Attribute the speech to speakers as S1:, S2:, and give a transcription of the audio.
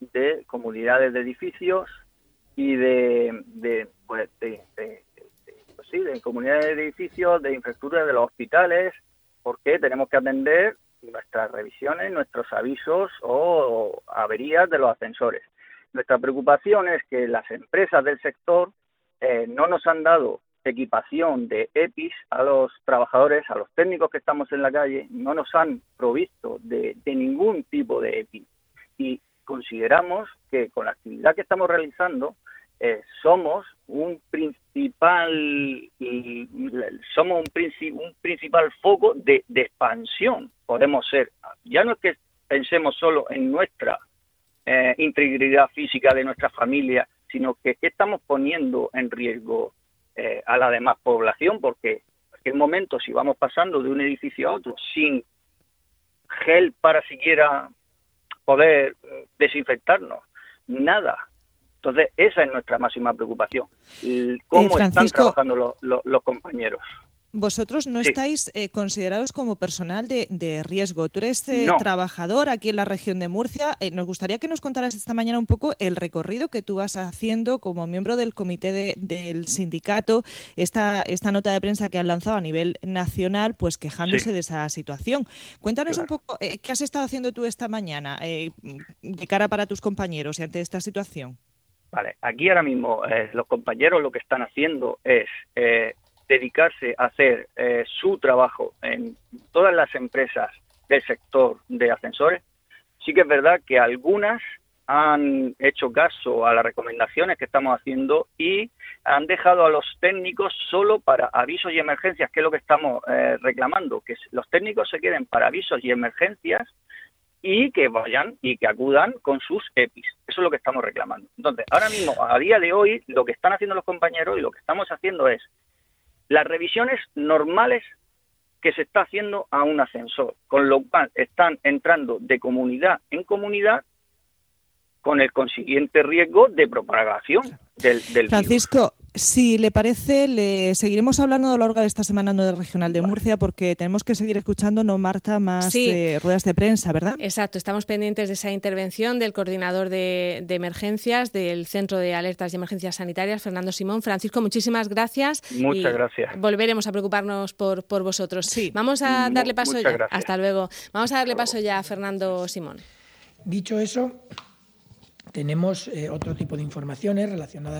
S1: de comunidades de edificios y de, de, pues, de, pues sí, de comunidades de edificios, de infraestructura de los hospitales, porque tenemos que atender nuestras revisiones, nuestros avisos o averías de los ascensores. Nuestra preocupación es que las empresas del sector eh, no nos han dado equipación de EPIs a los trabajadores, a los técnicos que estamos en la calle, no nos han provisto de, ningún tipo de EPI. Y consideramos que con la actividad que estamos realizando eh, somos un principal somos un, un principal foco de, de, expansión. Podemos ser ya no es que pensemos solo en nuestra eh, integridad física de nuestra familia sino que estamos poniendo en riesgo eh, a la demás población, porque en aquel momento, si vamos pasando de un edificio a otro sin gel para siquiera poder eh, desinfectarnos, nada. Entonces, esa es nuestra máxima preocupación. ¿Cómo están trabajando los compañeros?
S2: Vosotros no estáis eh, considerados como personal de, riesgo. Tú eres eh, trabajador aquí en la región de Murcia. Eh, nos gustaría que nos contaras esta mañana un poco el recorrido que tú vas haciendo como miembro del comité del sindicato, esta, esta nota de prensa que han lanzado a nivel nacional, pues quejándose de esa situación. Cuéntanos un poco qué has estado haciendo tú esta mañana de cara para tus compañeros y ante esta situación.
S1: Vale, aquí ahora mismo los compañeros lo que están haciendo es dedicarse a hacer eh, su trabajo en todas las empresas del sector de ascensores, sí que es verdad que algunas han hecho caso a las recomendaciones que estamos haciendo y han dejado a los técnicos solo para avisos y emergencias, que es lo que estamos eh, reclamando, que los técnicos se queden para avisos y emergencias y que vayan y que acudan con sus EPIs. Eso es lo que estamos reclamando. Entonces, ahora mismo, a día de hoy, lo que están haciendo los compañeros y lo que estamos haciendo es las revisiones normales que se está haciendo a un ascensor, con lo cual están entrando de comunidad en comunidad con el consiguiente riesgo de propagación del, del
S2: Francisco, si le parece, le seguiremos hablando a lo largo de esta semana no del Regional de Murcia porque tenemos que seguir escuchando, no Marta, más eh, ruedas de prensa, ¿verdad?
S3: Exacto, estamos pendientes de esa intervención del coordinador de, emergencias del Centro de Alertas y Emergencias Sanitarias, Fernando Simón. Francisco, muchísimas gracias.
S1: Muchas gracias.
S3: Volveremos a preocuparnos por, por vosotros. Sí. Vamos a darle paso ya. Hasta luego. Vamos a darle paso ya a Fernando Simón.
S4: Dicho eso, tenemos eh, otro tipo de informaciones relacionadas